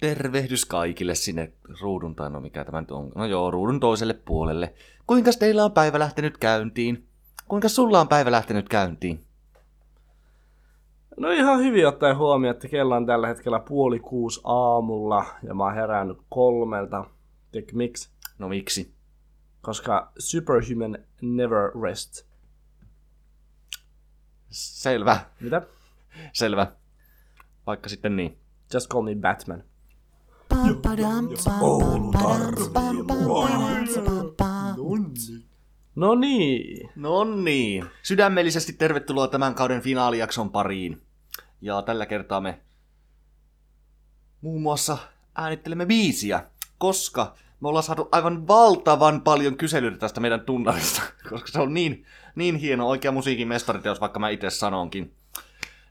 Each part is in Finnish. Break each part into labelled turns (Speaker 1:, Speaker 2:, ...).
Speaker 1: tervehdys kaikille sinne ruudun, tai no mikä tämä nyt on, no joo, ruudun toiselle puolelle. Kuinka teillä on päivä lähtenyt käyntiin? Kuinka sulla on päivä lähtenyt käyntiin?
Speaker 2: No ihan hyvin ottaen huomioon, että kello on tällä hetkellä puoli kuusi aamulla ja mä oon herännyt kolmelta. Tiedätkö miksi?
Speaker 1: No miksi?
Speaker 2: Koska Superhuman never rest.
Speaker 1: Selvä,
Speaker 2: Mitä?
Speaker 1: selvä. Vaikka sitten niin.
Speaker 2: Just call me Batman. No niin.
Speaker 1: No niin. Sydämellisesti tervetuloa tämän kauden finaalijakson pariin. Ja tällä kertaa me muun muassa äänittelemme biisiä, koska me ollaan saatu aivan valtavan paljon kyselyitä tästä meidän tunnarista, koska se on niin, niin hieno oikea musiikin mestariteos, vaikka mä itse sanonkin.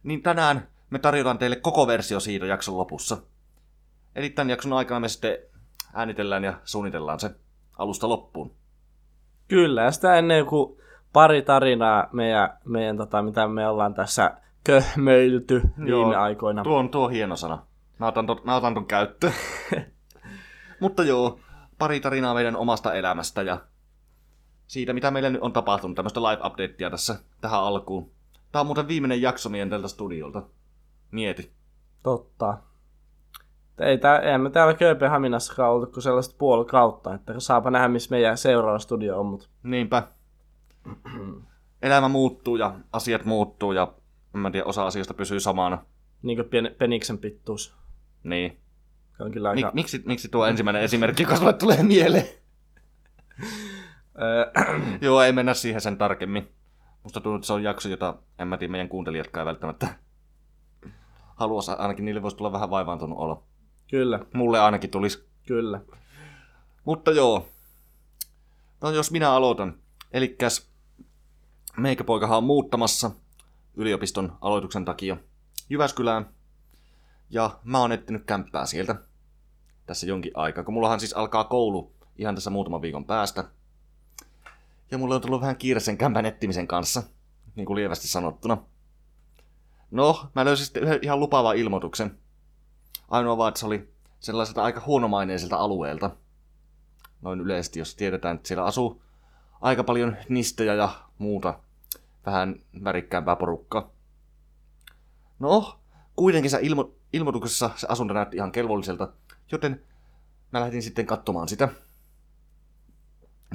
Speaker 1: Niin tänään me tarjotaan teille koko versio siitä jakson lopussa. Eli tämän jakson aikana me sitten äänitellään ja suunnitellaan se alusta loppuun.
Speaker 2: Kyllä, ja sitä ennen joku pari tarinaa meidän, meidän tota, mitä me ollaan tässä köhmöilty viime
Speaker 1: Joo,
Speaker 2: aikoina.
Speaker 1: Tuo on, tuo hieno sana. Mä otan, ton, mä otan ton käyttöön. Mutta joo, pari tarinaa meidän omasta elämästä ja siitä, mitä meille nyt on tapahtunut. Tämmöistä live-updatea tässä tähän alkuun. Tää on muuten viimeinen jakso meidän tältä studiolta. Mieti.
Speaker 2: Totta. Ei, tää, ei me täällä Kööpenhaminassakaan oltu kuin sellaista puoli kautta, että saapa nähdä, missä meidän seuraava studio on, mutta
Speaker 1: Niinpä. Elämä muuttuu ja asiat muuttuu ja en tiedä, osa asioista pysyy samana.
Speaker 2: niin kuin pien, peniksen pittuus.
Speaker 1: Niin.
Speaker 2: On kyllä
Speaker 1: Mik,
Speaker 2: aika...
Speaker 1: miksi, miksi tuo ensimmäinen esimerkki, joka sulle tulee mieleen? Joo, ei mennä siihen sen tarkemmin. Musta tuntuu, että se on jakso, jota en mä tiedä, meidän kuuntelijatkaan välttämättä halua, ainakin niille voisi tulla vähän vaivaantunut olo.
Speaker 2: Kyllä,
Speaker 1: Mulle ainakin tulisi.
Speaker 2: kyllä.
Speaker 1: Mutta joo. No jos minä aloitan. Elikkäs meikäpoikahan on muuttamassa yliopiston aloituksen takia Jyväskylään. Ja mä oon etsinyt kämppää sieltä tässä jonkin aikaa, kun mullahan siis alkaa koulu ihan tässä muutaman viikon päästä. Ja mulla on tullut vähän kiire sen kämpän etsimisen kanssa, niin kuin lievästi sanottuna. No, mä löysin sitten yhden ihan lupaavan ilmoituksen. Ainoa vaan, että se oli sellaiselta aika huonomaineiselta alueelta. Noin yleisesti, jos tiedetään, että siellä asuu aika paljon nistejä ja muuta vähän värikkäämpää porukkaa. No, kuitenkin se ilmo- ilmoituksessa se asunto näytti ihan kelvolliselta, joten mä lähdin sitten katsomaan sitä.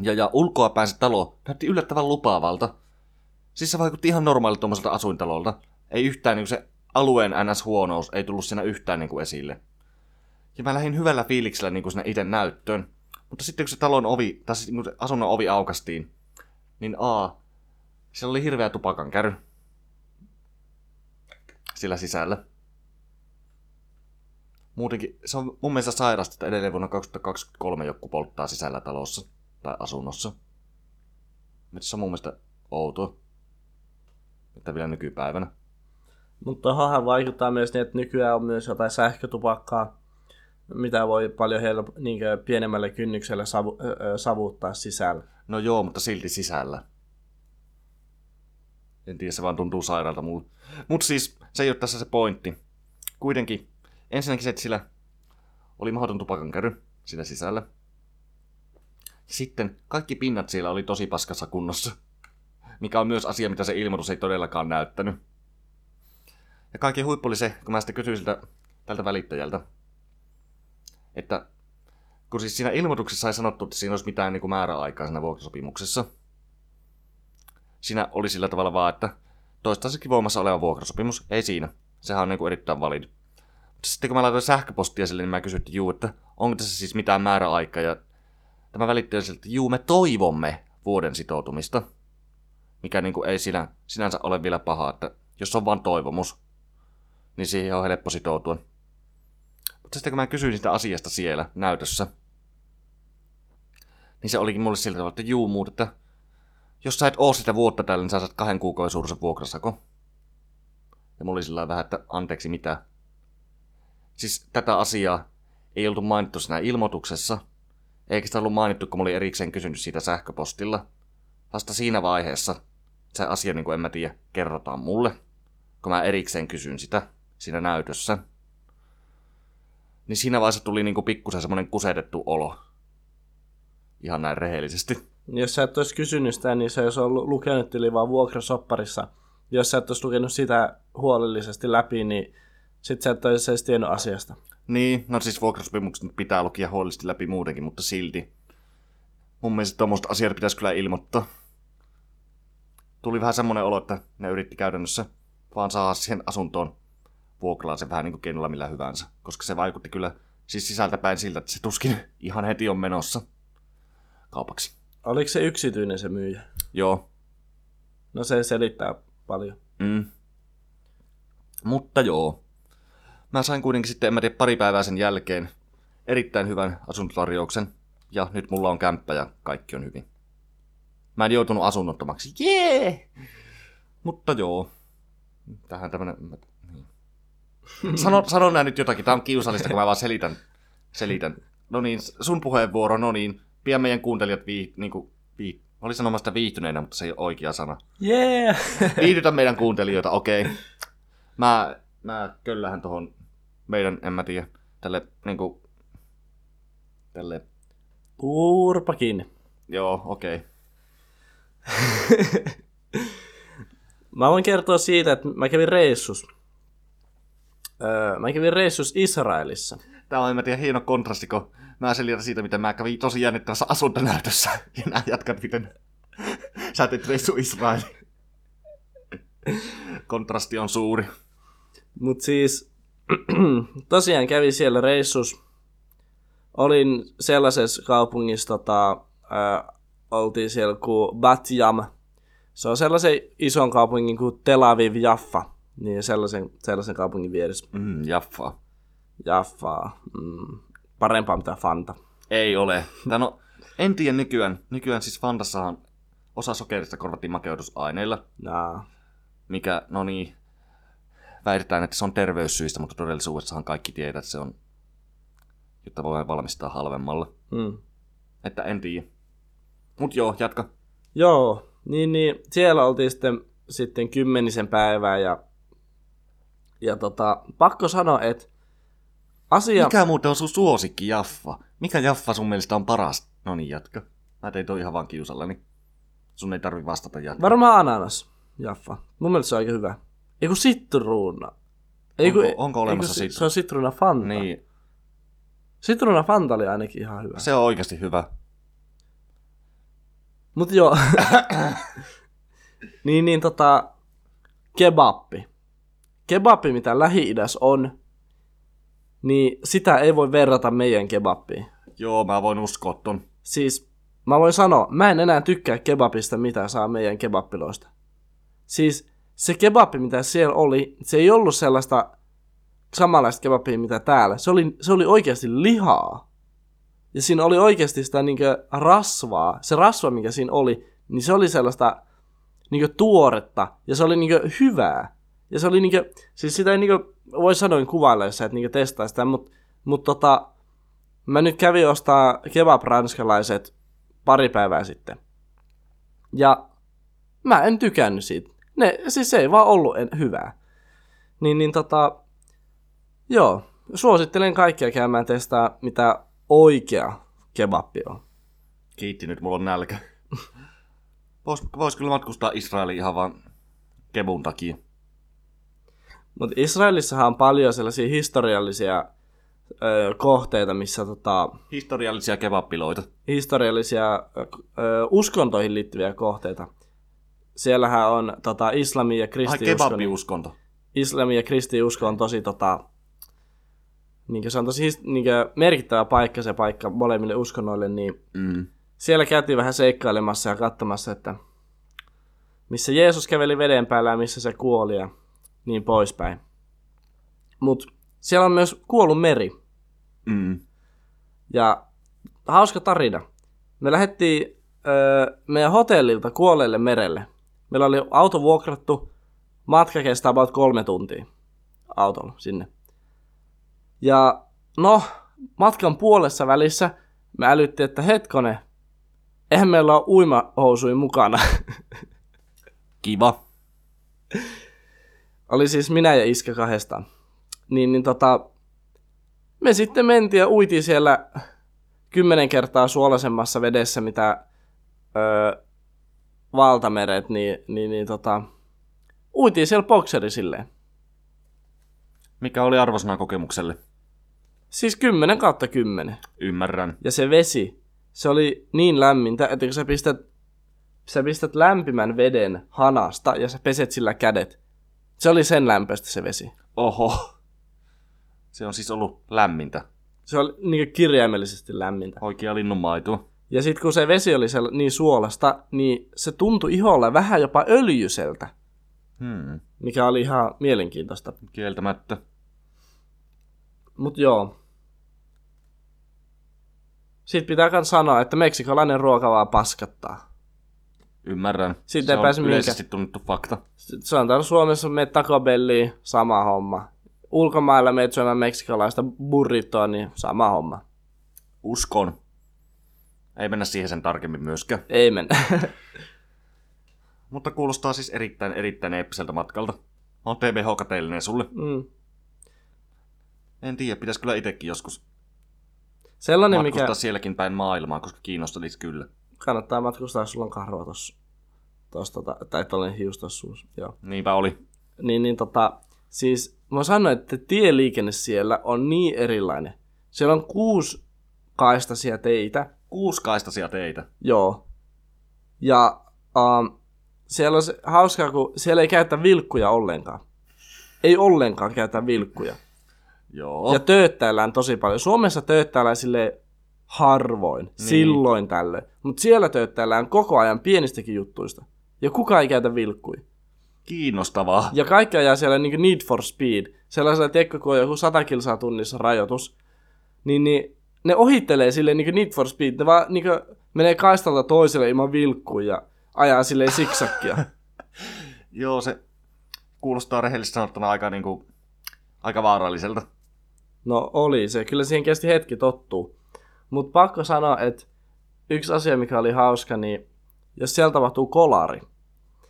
Speaker 1: Ja, ja ulkoa päin se talo näytti yllättävän lupaavalta. Siis se vaikutti ihan normaalilta tuommoiselta asuintalolta. Ei yhtään niin se alueen NS-huonous ei tullut siinä yhtään niin kuin esille. Ja mä lähdin hyvällä fiiliksellä niin kuin sinne itse näyttöön. Mutta sitten kun se talon ovi, tai siis kun se asunnon ovi aukastiin, niin A, siellä oli hirveä tupakan käry. Sillä sisällä. Muutenkin, se on mun mielestä sairasta, että edelleen vuonna 2023 joku polttaa sisällä talossa tai asunnossa. Mutta se on mun mielestä outoa. Että vielä nykypäivänä.
Speaker 2: Mutta tuohonhan vaikuttaa myös niin, että nykyään on myös jotain sähkötupakkaa, mitä voi paljon help- niin pienemmälle kynnykselle savu- ö, savuttaa sisällä.
Speaker 1: No joo, mutta silti sisällä. En tiedä, se vaan tuntuu sairaalta mulle. Mutta siis, se ei ole tässä se pointti. Kuitenkin, ensinnäkin se, että sillä oli mahdoton tupakankäry sillä sisällä. Sitten kaikki pinnat siellä oli tosi paskassa kunnossa. Mikä on myös asia, mitä se ilmoitus ei todellakaan näyttänyt. Ja kaikki huippu oli se, kun mä sitten kysyin siltä, tältä välittäjältä, että kun siis siinä ilmoituksessa ei sanottu, että siinä olisi mitään niin kuin määräaikaa siinä vuokrasopimuksessa. Siinä oli sillä tavalla vaan, että toistaiseksi voimassa oleva vuokrasopimus, ei siinä. Sehän on niin kuin erittäin valid. Mutta sitten kun mä laitoin sähköpostia sille, niin mä kysyin, että juu, että onko tässä siis mitään määräaikaa. Ja tämä välittäjä siltä, että juu, me toivomme vuoden sitoutumista. Mikä niin kuin ei sinä, sinänsä ole vielä paha, että jos on vain toivomus, niin siihen on helppo sitoutua. Mutta sitten kun mä kysyin sitä asiasta siellä näytössä, niin se olikin mulle siltä että juu muut, että jos sä et oo sitä vuotta täällä, niin sä saat kahden kuukauden suuruisen vuokrasako. Ja mulla oli sillä vähän, että anteeksi mitä. Siis tätä asiaa ei oltu mainittu siinä ilmoituksessa, eikä sitä ollut mainittu, kun mä olin erikseen kysynyt siitä sähköpostilla. Vasta siinä vaiheessa se asia, niin kuin en mä tiedä, kerrotaan mulle, kun mä erikseen kysyn sitä siinä näytössä. Niin siinä vaiheessa tuli niinku pikkusen semmoinen kusetettu olo. Ihan näin rehellisesti.
Speaker 2: Jos sä et olisi kysynyt sitä, niin se olisi ollut lukenut yli vaan vuokrasopparissa. Jos sä et olisi lukenut sitä huolellisesti läpi, niin sit sä et olisi edes tiennyt asiasta.
Speaker 1: Niin, no siis vuokrasopimukset pitää lukia huolellisesti läpi muutenkin, mutta silti. Mun mielestä tuommoista asiat pitäisi kyllä ilmoittaa. Tuli vähän semmoinen olo, että ne yritti käytännössä vaan saada siihen asuntoon vuokralla se vähän niin kuin keinolla millä hyvänsä. Koska se vaikutti kyllä siis sisältäpäin siltä, että se tuskin ihan heti on menossa kaupaksi.
Speaker 2: Oliko se yksityinen se myyjä?
Speaker 1: Joo.
Speaker 2: No se selittää paljon.
Speaker 1: Mm. Mutta joo. Mä sain kuitenkin sitten, en mä tiedä, pari päivää sen jälkeen erittäin hyvän asuntotarjouksen. Ja nyt mulla on kämppä ja kaikki on hyvin. Mä en joutunut asunnottomaksi. Jee! Mutta joo. Tähän tämmönen... Niin. Sano, sano nää nyt jotakin. Tää on kiusallista, kun mä vaan selitän. selitän. No niin, sun puheenvuoro, no niin. Pian meidän kuuntelijat vii, niinku, vii, mä olin sanomasta viihtyneenä, mutta se ei ole oikea sana.
Speaker 2: Yeah!
Speaker 1: Viihdytä meidän kuuntelijoita, okei. Okay. Mä, mä köllähän tohon meidän, en mä tiedä, tälle niinku, tälle,
Speaker 2: Urpa kiinni.
Speaker 1: joo, okei. Okay.
Speaker 2: Mä voin kertoa siitä, että mä kävin reissus. Öö, mä kävin reissus Israelissa.
Speaker 1: Tää on, en mä tiedä, hieno kontrasti, kun mä selitän siitä, miten mä kävin tosi jännittävässä asuntonäytössä. Ja nää jatkat, miten sä teit reissu Israeliin. Kontrasti on suuri.
Speaker 2: Mut siis, tosiaan kävin siellä reissus. Olin sellaisessa kaupungissa, tota, ää, oltiin siellä kuin Bat Yam. Se on sellaisen ison kaupungin kuin Tel Aviv Jaffa. Niin sellaisen, sellaisen kaupungin vieressä.
Speaker 1: Mm, Jaffa.
Speaker 2: Jaffa. Mm, parempaa mitä Fanta.
Speaker 1: Ei ole. Tää no, en tiedä nykyään. Nykyään siis Fantassahan osa sokerista korvattiin makeutusaineilla,
Speaker 2: Jaa.
Speaker 1: mikä, no niin, väitetään, että se on terveyssyistä, mutta todellisuudessahan kaikki tietää, että se on, jotta voi valmistaa halvemmalla.
Speaker 2: Mm.
Speaker 1: Että en tiedä. Mut joo, jatka.
Speaker 2: Joo, niin, niin siellä oltiin sitten, sitten kymmenisen päivää ja, ja tota, pakko sanoa, että asia...
Speaker 1: Mikä muuten on sun suosikki Jaffa? Mikä Jaffa sun mielestä on paras? No niin, jatka. Mä tein toi ihan vaan kiusallani. Sun ei tarvi vastata jatka.
Speaker 2: Varmaan ananas, Jaffa. Mun mielestä se on aika hyvä. Ei kun sitruuna. Ei kun-
Speaker 1: Onko- onko olemassa
Speaker 2: ei kun
Speaker 1: sitru-
Speaker 2: Se on sitruuna Fanta.
Speaker 1: Niin,
Speaker 2: Sitruuna Fanta oli ainakin ihan hyvä.
Speaker 1: se on oikeasti hyvä.
Speaker 2: Mut joo. niin, niin tota, kebappi. Kebappi, mitä Lähi-idässä on, niin sitä ei voi verrata meidän kebappiin.
Speaker 1: Joo, mä voin uskoa ton.
Speaker 2: Siis mä voin sanoa, mä en enää tykkää kebabista, mitä saa meidän kebappiloista. Siis se kebappi, mitä siellä oli, se ei ollut sellaista samanlaista kebabia, mitä täällä. Se oli, se oli oikeasti lihaa. Ja siinä oli oikeasti sitä niinkö rasvaa. Se rasva, mikä siinä oli, niin se oli sellaista niinkö tuoretta. Ja se oli niinkö hyvää. Ja se oli niinkö, siis sitä ei niinkö voi sanoin kuvaillessa, että niinkö testaa sitä, mutta mut tota, mä nyt kävin ostaa kebab-ranskalaiset pari päivää sitten. Ja mä en tykännyt siitä. Ne, siis se ei vaan ollut en, hyvää. Niin, niin tota, joo, suosittelen kaikkia käymään testaa, mitä oikea kebappi on.
Speaker 1: Kiitti nyt, mulla on nälkä. Vois, vois kyllä matkustaa Israeliin ihan vaan kebun takia.
Speaker 2: Mutta Israelissahan on paljon sellaisia historiallisia ö, kohteita, missä tota,
Speaker 1: Historiallisia kebappiloita.
Speaker 2: historiallisia ö, ö, uskontoihin liittyviä kohteita. Siellähän on tota, islami ja
Speaker 1: Ai
Speaker 2: kristiusko. niin islami ja kristiusko on tosi tota, niin se on tosi his- niin merkittävä paikka se paikka molemmille uskonnoille, niin
Speaker 1: Mm.
Speaker 2: siellä käytiin vähän seikkailemassa ja katsomassa, että missä Jeesus käveli veden päällä ja missä se kuoli ja niin poispäin. Mutta siellä on myös kuollut meri.
Speaker 1: Mm.
Speaker 2: Ja hauska tarina. Me lähdettiin öö, meidän hotellilta kuolleelle merelle. Meillä oli auto vuokrattu. Matka kestää about kolme tuntia autolla sinne. Ja no, matkan puolessa välissä me älyttiin, että hetkone, eihän meillä ole uimahousui mukana.
Speaker 1: Kiva.
Speaker 2: Oli siis minä ja Iska kahdestaan. Niin, niin tota, me sitten mentiin ja uitiin siellä kymmenen kertaa suolaisemmassa vedessä, mitä öö, valtameret, niin, niin, niin tota, uitiin siellä bokseri silleen.
Speaker 1: Mikä oli arvosana kokemukselle?
Speaker 2: Siis 10 kautta 10.
Speaker 1: Ymmärrän.
Speaker 2: Ja se vesi, se oli niin lämmintä, että kun sä pistät, sä pistät lämpimän veden hanasta ja sä peset sillä kädet, se oli sen lämpöistä se vesi.
Speaker 1: Oho. Se on siis ollut lämmintä.
Speaker 2: Se oli niin kirjaimellisesti lämmintä.
Speaker 1: Oikea linnunmaitoa.
Speaker 2: Ja sitten kun se vesi oli sel- niin suolasta, niin se tuntui iholle vähän jopa öljyseltä,
Speaker 1: Hmm.
Speaker 2: mikä oli ihan mielenkiintoista.
Speaker 1: Kieltämättä.
Speaker 2: Mut joo. Sitten pitää myös sanoa, että meksikolainen ruoka vaan paskattaa.
Speaker 1: Ymmärrän.
Speaker 2: Siitä
Speaker 1: se
Speaker 2: ei
Speaker 1: on
Speaker 2: pääse
Speaker 1: yleisesti tunnettu fakta.
Speaker 2: Se on täällä Suomessa me Taco Belliin, sama homma. Ulkomailla meet syömään meksikolaista burritoa, niin sama homma.
Speaker 1: Uskon. Ei mennä siihen sen tarkemmin myöskään.
Speaker 2: Ei mennä.
Speaker 1: Mutta kuulostaa siis erittäin, erittäin eeppiseltä matkalta. On TBH kateellinen sulle.
Speaker 2: mm.
Speaker 1: En tiedä, pitäisi kyllä itsekin joskus
Speaker 2: Sellainen,
Speaker 1: matkustaa
Speaker 2: mikä
Speaker 1: sielläkin päin maailmaa, koska kiinnostaisi kyllä.
Speaker 2: Kannattaa matkustaa, sulla on kahroa tossa. Tossa, tota, tai tollanen hius tossa suussa. Joo.
Speaker 1: Niinpä oli.
Speaker 2: Niin, niin tota, siis mä sanoin, että tieliikenne siellä on niin erilainen. Siellä on kuusi kaistaisia teitä,
Speaker 1: Kuuskaistaisia teitä.
Speaker 2: joo. Ja um, siellä on se hauskaa, kun siellä ei käytä vilkkuja ollenkaan. Ei ollenkaan käytä vilkkuja.
Speaker 1: Joo.
Speaker 2: Ja tööttäillään tosi paljon. Suomessa tööttäillään sille harvoin, niin. silloin tällöin. Mutta siellä tööttäillään koko ajan pienistäkin juttuista. Ja kukaan ei käytä vilkkuja.
Speaker 1: Kiinnostavaa.
Speaker 2: Ja kaikki ajaa siellä niin Need for Speed. Sellaisella, tiedätkö, kun on joku 100 kilsaa tunnissa rajoitus, niin, niin ne ohittelee sille niin Need for Speed. Ne vaan niin menee kaistalta toiselle ilman vilkkuja ja ajaa silleen siksakkia.
Speaker 1: Joo, se kuulostaa rehellisesti sanottuna aika, niinku, aika vaaralliselta.
Speaker 2: No oli se. Kyllä siihen kesti hetki tottuu. Mutta pakko sanoa, että yksi asia, mikä oli hauska, niin jos siellä tapahtuu kolari,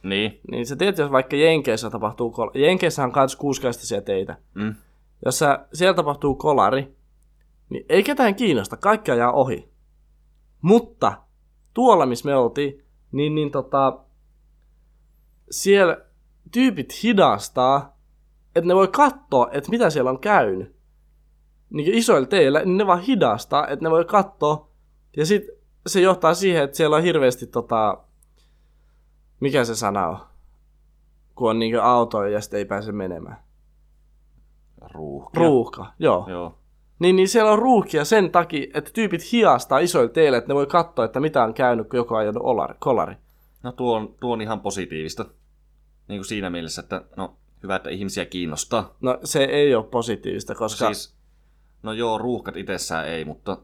Speaker 1: Niin.
Speaker 2: niin sä tiedät, jos vaikka Jenkeissä tapahtuu kolari. Jenkeissä on kans kuusikaistaisia teitä.
Speaker 1: Mm.
Speaker 2: Jos sä, siellä tapahtuu kolari, niin ei ketään kiinnosta, kaikki ajaa ohi. Mutta tuolla, missä me oltiin, niin, niin tota, siellä tyypit hidastaa, että ne voi katsoa, että mitä siellä on käynyt. Niin isoilla teillä, niin ne vaan hidastaa, että ne voi katsoa. Ja sit se johtaa siihen, että siellä on hirveästi tota, mikä se sana on, kun on niin autoja ja sitten ei pääse menemään.
Speaker 1: Ruuhkia.
Speaker 2: Ruuhka, joo.
Speaker 1: Joo.
Speaker 2: Niin, niin siellä on ruuhkia sen takia, että tyypit hiastaa isoilla teille, että ne voi katsoa, että mitä on käynyt, kun joku on ajanut olari, kolari.
Speaker 1: No tuo on, tuo on ihan positiivista. Niin kuin siinä mielessä, että no hyvä, että ihmisiä kiinnostaa.
Speaker 2: No se ei ole positiivista, koska siis...
Speaker 1: No joo, ruuhkat itsessään ei, mutta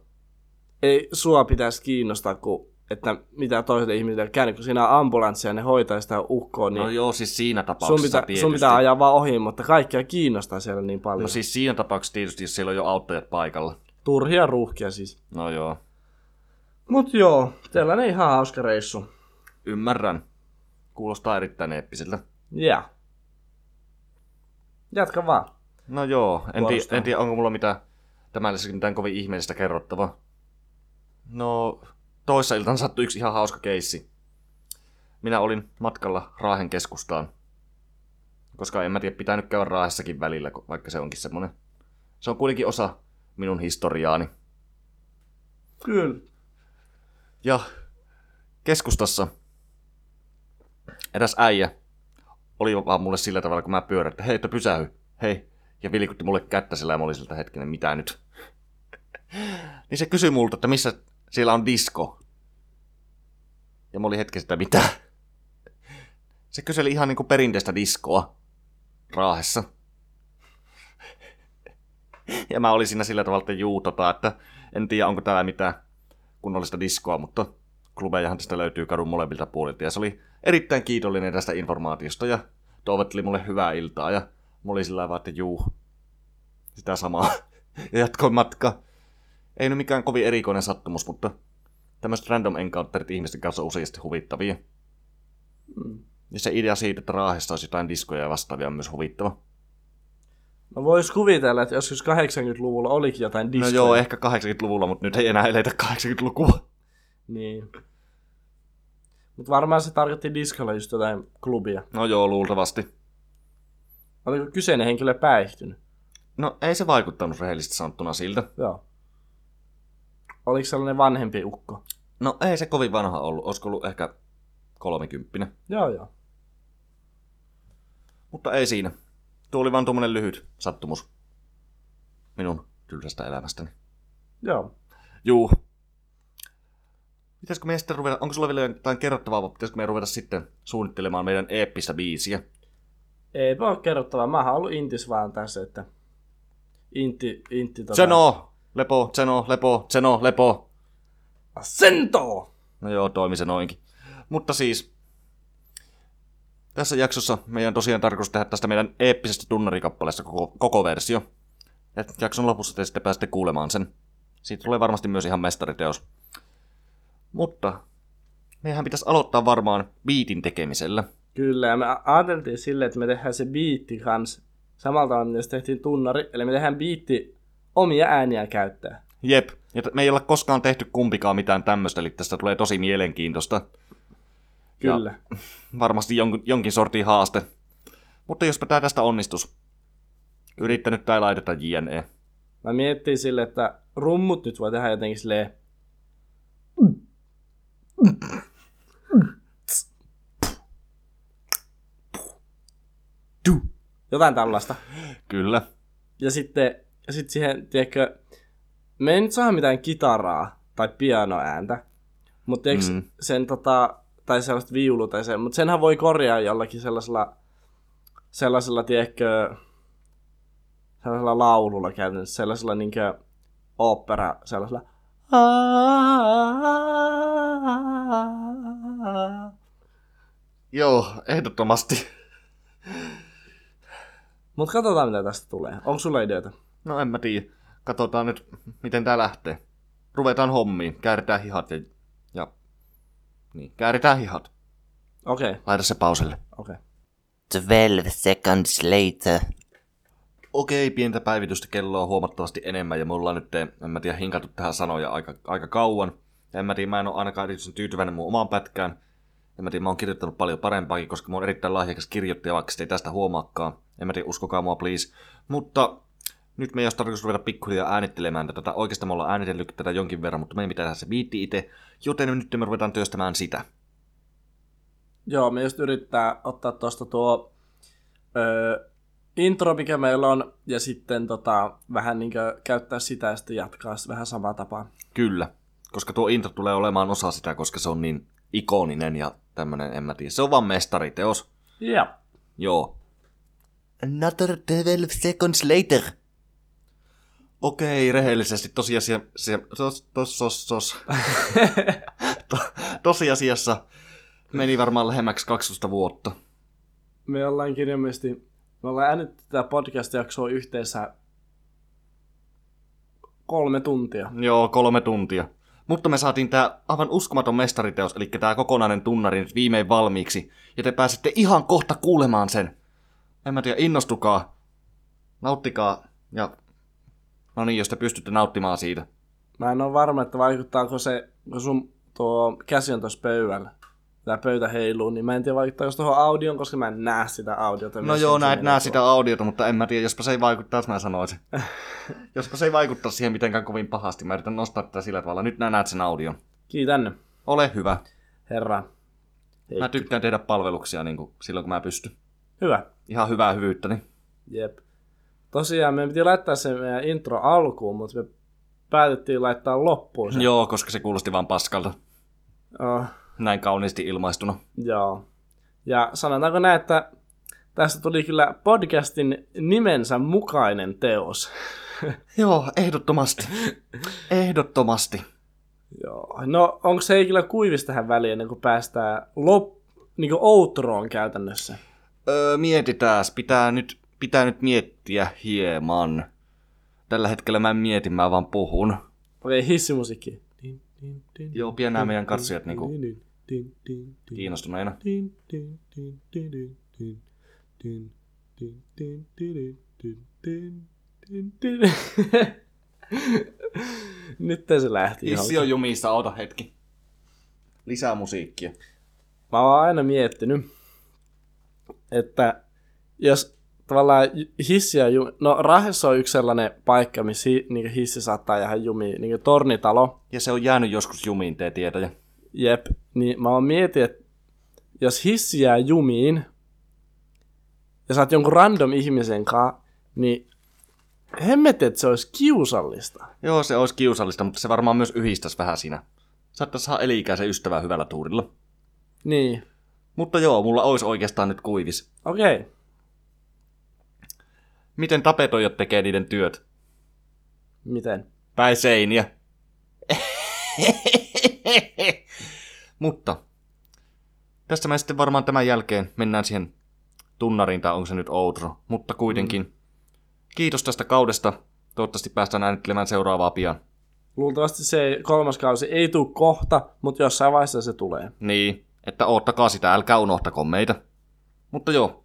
Speaker 2: ei sua pitäisi kiinnostaa, kun, että mitä toiselle ihmiselle on käynyt, kun siinä on ambulanssi ja ne hoitaa sitä ukkoa, niin
Speaker 1: no joo, siis siinä
Speaker 2: sun,
Speaker 1: tapauksessa
Speaker 2: pitää,
Speaker 1: tietysti.
Speaker 2: sun pitää ajaa vaan ohi, mutta kaikkia kiinnostaa siellä niin paljon.
Speaker 1: No siis siinä tapauksessa tietysti, jos siellä on jo auttajat paikalla.
Speaker 2: Turhia ruuhkia siis.
Speaker 1: No joo,
Speaker 2: Mut joo, tällainen ihan hauska reissu.
Speaker 1: ymmärrän. Kuulostaa erittäin eeppiseltä.
Speaker 2: Yeah. Jatka vaan.
Speaker 1: No joo, en, tii,
Speaker 2: Kuulostaa.
Speaker 1: en tiedä onko mulla mitään tämän lisäksi mitään kovin ihmeellistä kerrottavaa. No, toissa iltana sattui yksi ihan hauska keissi. Minä olin matkalla Raahen keskustaan. Koska en mä tiedä, pitää nyt käydä Raahessakin välillä, vaikka se onkin semmonen. Se on kuitenkin osa minun historiaani.
Speaker 2: Kyllä.
Speaker 1: Ja keskustassa eräs äijä oli vaan mulle sillä tavalla, kun mä pyörän, että hei, että pysähy, hei. Ja vilkutti mulle kättä sillä ja mä olin siltä hetkinen, mitä nyt? niin se kysyi multa, että missä siellä on disko. Ja mä olin hetken sitä, mitä? Se kyseli ihan niinku perinteistä diskoa Raahessa. ja mä olin siinä sillä tavalla, että juu, tota, että en tiedä, onko täällä mitään kunnollista diskoa, mutta klubejahan tästä löytyy kadun molemmilta puolilta. Ja se oli erittäin kiitollinen tästä informaatiosta ja toivotteli mulle hyvää iltaa. Ja mä olin sillä tavalla, että juu, sitä samaa. ja jatkoin matka. Ei nyt mikään kovin erikoinen sattumus, mutta tämmöiset random encounterit ihmisten kanssa on useasti huvittavia.
Speaker 2: Mm.
Speaker 1: Ja se idea siitä, että Raahessa olisi jotain diskoja ja vastaavia on myös huvittava.
Speaker 2: No vois kuvitella, että joskus 80-luvulla olikin jotain
Speaker 1: No
Speaker 2: diskoja.
Speaker 1: joo, ehkä 80-luvulla, mutta nyt ei enää eletä 80-lukua.
Speaker 2: Niin. Mutta varmaan se tarkoitti diskolla just jotain klubia.
Speaker 1: No joo, luultavasti.
Speaker 2: Oliko kyseinen henkilö päihtynyt?
Speaker 1: No ei se vaikuttanut rehellisesti sanottuna siltä.
Speaker 2: Joo. Oliko sellainen vanhempi ukko?
Speaker 1: No ei se kovin vanha ollut, olisiko ollut ehkä kolmekymppinen.
Speaker 2: Joo, joo.
Speaker 1: Mutta ei siinä. Tuo oli vaan tuommoinen lyhyt sattumus minun tylsästä elämästäni.
Speaker 2: Joo.
Speaker 1: Juu. Pitäisikö meidän sitten ruveta, onko sulla vielä jotain kerrottavaa, vai pitäisikö meidän ruveta sitten suunnittelemaan meidän eeppistä biisiä?
Speaker 2: Ei ole kerrottavaa. Mä oon ollut intis vaan tässä, että... Inti, inti tota...
Speaker 1: Zeno, lepo, Zeno, lepo, Zeno, lepo.
Speaker 2: Sento!
Speaker 1: No joo, toimi se noinkin. Mutta siis, tässä jaksossa meidän tosiaan tarkoitus tehdä tästä meidän eeppisestä tunnarikappaleesta koko, koko versio. Et jakson lopussa te sitten pääsette kuulemaan sen. Siitä tulee varmasti myös ihan mestariteos. Mutta meidän pitäisi aloittaa varmaan biitin tekemisellä.
Speaker 2: Kyllä, ja me ajateltiin silleen, että me tehdään se biitti kans samalla tavalla, mitä tehtiin tunnari. Eli me tehdään biitti omia ääniä käyttää.
Speaker 1: Jep, ja me ei olla koskaan tehty kumpikaan mitään tämmöistä, eli tästä tulee tosi mielenkiintoista.
Speaker 2: Kyllä.
Speaker 1: Varmasti jonkin, jonkin sortin haaste. Mutta jospa tää tästä onnistus. Yrittänyt tai laiteta JNE.
Speaker 2: Mä miettii sille, että rummut nyt voi tehdä jotenkin silleen... Jotain tällaista.
Speaker 1: Kyllä.
Speaker 2: Ja sitten ja sit siihen, tiedätkö, me ei nyt saa mitään kitaraa tai pianoääntä, mutta. Mm. sen tota, tai sellaista viulu tai sen, mutta senhän voi korjaa jollakin sellaisella, sellaisella, tiedätkö, sellaisella laululla käytännössä, sellaisella niinkö opera, sellaisella
Speaker 1: Joo, ehdottomasti.
Speaker 2: Mutta katsotaan mitä tästä tulee. Onko sulla ideoita?
Speaker 1: No en mä tiedä. Katsotaan nyt, miten tää lähtee. Ruvetaan hommiin. Kääritään hihat ja... ja... Niin, kääritään hihat.
Speaker 2: Okei, okay,
Speaker 1: Laita se pauselle.
Speaker 2: okei. Okay.
Speaker 3: 12 seconds later.
Speaker 1: Okei, pientä päivitystä kelloa on huomattavasti enemmän ja me ollaan nyt, en mä tiedä, hinkattu tähän sanoja aika, aika kauan. Ja en mä tiedä, mä en ole ainakaan erityisen tyytyväinen mun omaan pätkään. En mä tiedä, mä oon kirjoittanut paljon parempaakin, koska mä oon erittäin lahjakas kirjoittaja, vaikka sitä ei tästä huomaakaan. En mä tiedä, uskokaa mua please. Mutta nyt me ei olisi tarkoitus ruveta pikkuhiljaa äänittelemään tätä. Oikeastaan me ollaan äänitellyt tätä jonkin verran, mutta meidän pitää tehdä se biitti itse. Joten nyt me ruvetaan työstämään sitä.
Speaker 2: Joo, me just yrittää ottaa tuosta tuo öö, intro, mikä meillä on, ja sitten tota, vähän niin käyttää sitä ja sitten jatkaa vähän samaa tapaa.
Speaker 1: Kyllä, koska tuo intro tulee olemaan osa sitä, koska se on niin ikoninen ja tämmönen, en mä tiedä. Se on vaan mestariteos.
Speaker 2: Ja.
Speaker 1: Joo.
Speaker 3: Another 12 seconds later.
Speaker 1: Okei, rehellisesti tosiasia... Se, tos, tos, tos, tos. to, tosiasiassa meni varmaan lähemmäksi 12 vuotta.
Speaker 2: Me ollaan kirjallisesti, me ollaan äänitetty tätä podcast-jaksoa yhteensä kolme tuntia.
Speaker 1: Joo, kolme tuntia. Mutta me saatiin tää aivan uskomaton mestariteos, eli tää kokonainen tunnari nyt viimein valmiiksi. Ja te pääsette ihan kohta kuulemaan sen. En mä tiedä, innostukaa. Nauttikaa. Ja no niin, jos te pystytte nauttimaan siitä.
Speaker 2: Mä en ole varma, että vaikuttaako se, kun sun tuo käsi on tuossa pöydällä. Tämä pöytä heiluu, niin mä en tiedä vaikuttaako se tuohon audioon, koska mä en näe sitä audiota.
Speaker 1: No joo, näet nää sitä audiota, mutta en mä tiedä, jospa se ei vaikuttaisi, mä sanoisin. jospa se ei vaikuttaa siihen mitenkään kovin pahasti. Mä yritän nostaa tätä sillä tavalla. Nyt nää näet sen audion.
Speaker 2: Kiitän,
Speaker 1: Ole hyvä.
Speaker 2: herra. Hei.
Speaker 1: Mä tykkään tehdä palveluksia niin kuin silloin, kun mä pystyn.
Speaker 2: Hyvä.
Speaker 1: Ihan hyvää hyvyyttäni.
Speaker 2: Jep. Tosiaan me piti laittaa se meidän intro alkuun, mutta me päätettiin laittaa loppuun se.
Speaker 1: Joo, koska se kuulosti vaan paskalta.
Speaker 2: Oh,
Speaker 1: Näin kauniisti ilmaistuna.
Speaker 2: joo. Ja sanotaanko näin, että tästä tuli kyllä podcastin nimensä mukainen teos.
Speaker 1: Joo, ehdottomasti. ehdottomasti.
Speaker 2: joo. No, onko se ei kyllä kuivis tähän väliin ennen kuin päästään lop, niin kuin outroon käytännössä?
Speaker 1: Öö, mietitääs, pitää nyt, pitää nyt miettiä hieman. Tällä hetkellä mä en mieti, mä vaan puhun.
Speaker 2: Okei, okay, hissimusiikki.
Speaker 1: Joo, pienää meidän katsojat niinku
Speaker 2: kiinnostuneena. Nyt se lähti.
Speaker 1: Hissi on jumissa, ota hetki. Lisää musiikkia.
Speaker 2: Mä oon aina miettinyt, että jos tavallaan hissi ja jumi... No Rahessa on yksi sellainen paikka, missä hi, niin hissi saattaa jäädä jumiin, niin tornitalo.
Speaker 1: Ja se on jäänyt joskus jumiin, te tietäjä.
Speaker 2: Jep, niin mä oon mietin, että jos hissi jää jumiin, ja sä oot jonkun random ihmisen kanssa, niin hemmetti, että se olisi kiusallista.
Speaker 1: Joo, se olisi kiusallista, mutta se varmaan myös yhdistäisi vähän siinä. Saattaisi saada eli-ikäisen ystävää hyvällä tuurilla.
Speaker 2: Niin,
Speaker 1: Mutta joo, mulla olisi oikeastaan nyt kuivis.
Speaker 2: okei. Okay.
Speaker 1: Miten tapetoijat tekee niiden työt?
Speaker 2: Miten?
Speaker 1: Päin seiniä. Mutta tästä me sitten varmaan tämän jälkeen mennään siihen tunnariin, tai onko se nyt outro. Mutta kuitenkin. Mm. Kiitos tästä kaudesta. Toivottavasti päästään äänittelemään seuraavaa pian.
Speaker 2: Luultavasti se kolmas kausi ei tule kohta, mutta jossain vaiheessa se tulee.
Speaker 1: Niin, että oottakaa sitä, älkää unohtako meitä. Mutta joo,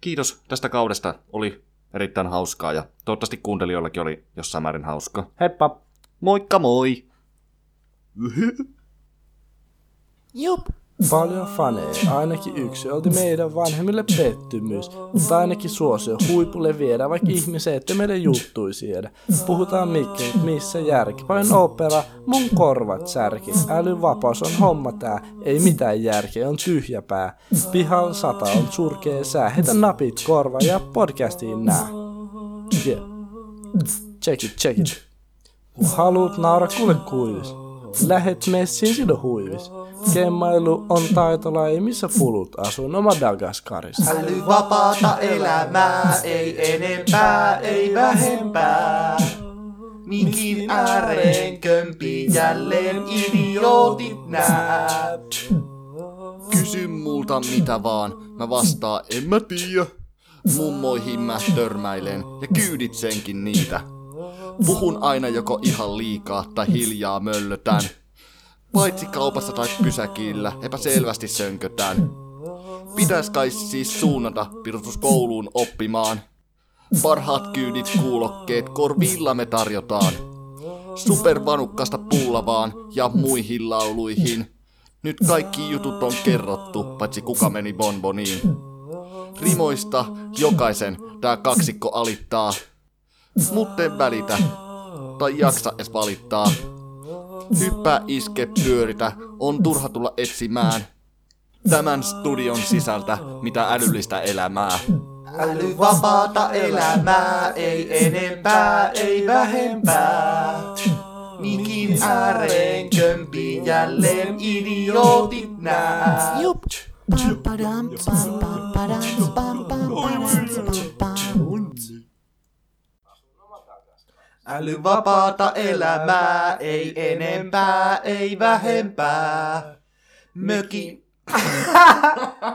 Speaker 1: kiitos tästä kaudesta. Oli erittäin hauskaa ja toivottavasti kuuntelijoillakin oli jossain määrin hauskaa.
Speaker 2: Heippa!
Speaker 1: Moikka moi!
Speaker 3: Jup.
Speaker 2: Paljon faneja, ainakin yksi, olti meidän vanhemmille pettymys, mutta ainakin suosio huipulle viedä, vaikka ihmiset ette meille juttui siedä. Puhutaan mikki, missä järki, paljon opera, mun korvat särki, älyvapaus on homma tää, ei mitään järkeä, on tyhjä pää. Pihalla sata on surkea sää, heitä napit korva ja podcastiin nää. Yeah. Check it, check it. Haluut naura kuule kuivis. Lähet messiin sido huivis. Kemmailu on taitolaji, missä fulut asuu, no Madagaskarissa.
Speaker 4: Älyvapaata elämää, ei enempää, ei vähempää. Minkin ääreen kömpii jälleen idiootit nää.
Speaker 1: Kysy multa mitä vaan, mä vastaan en mä tiedä. Mummoihin mä törmäilen ja kyyditsenkin niitä. Puhun aina joko ihan liikaa tai hiljaa möllötän. Paitsi kaupassa tai pysäkillä epäselvästi sönkötään. Pitäis kai siis suunnata pirustuskouluun oppimaan. Parhaat kyydit kuulokkeet korvilla me tarjotaan. Supervanukkasta pullavaan ja muihin lauluihin. Nyt kaikki jutut on kerrottu, paitsi kuka meni bonboniin. Rimoista jokaisen tää kaksikko alittaa. Mutten välitä, tai jaksa es valittaa. Hyppää, iske, pyöritä, on turha tulla etsimään. Tämän studion sisältä mitä älyllistä elämää.
Speaker 4: Älyvapaata elämää, ei enempää, ei vähempää. Minkin ääreen kömpii jälleen idiootit nää.
Speaker 3: Jup. Pam, padam, pam, pam, padam, pam, pam, padam,
Speaker 4: Älyvapaata elämää, ei enempää, ei vähempää. Mökin...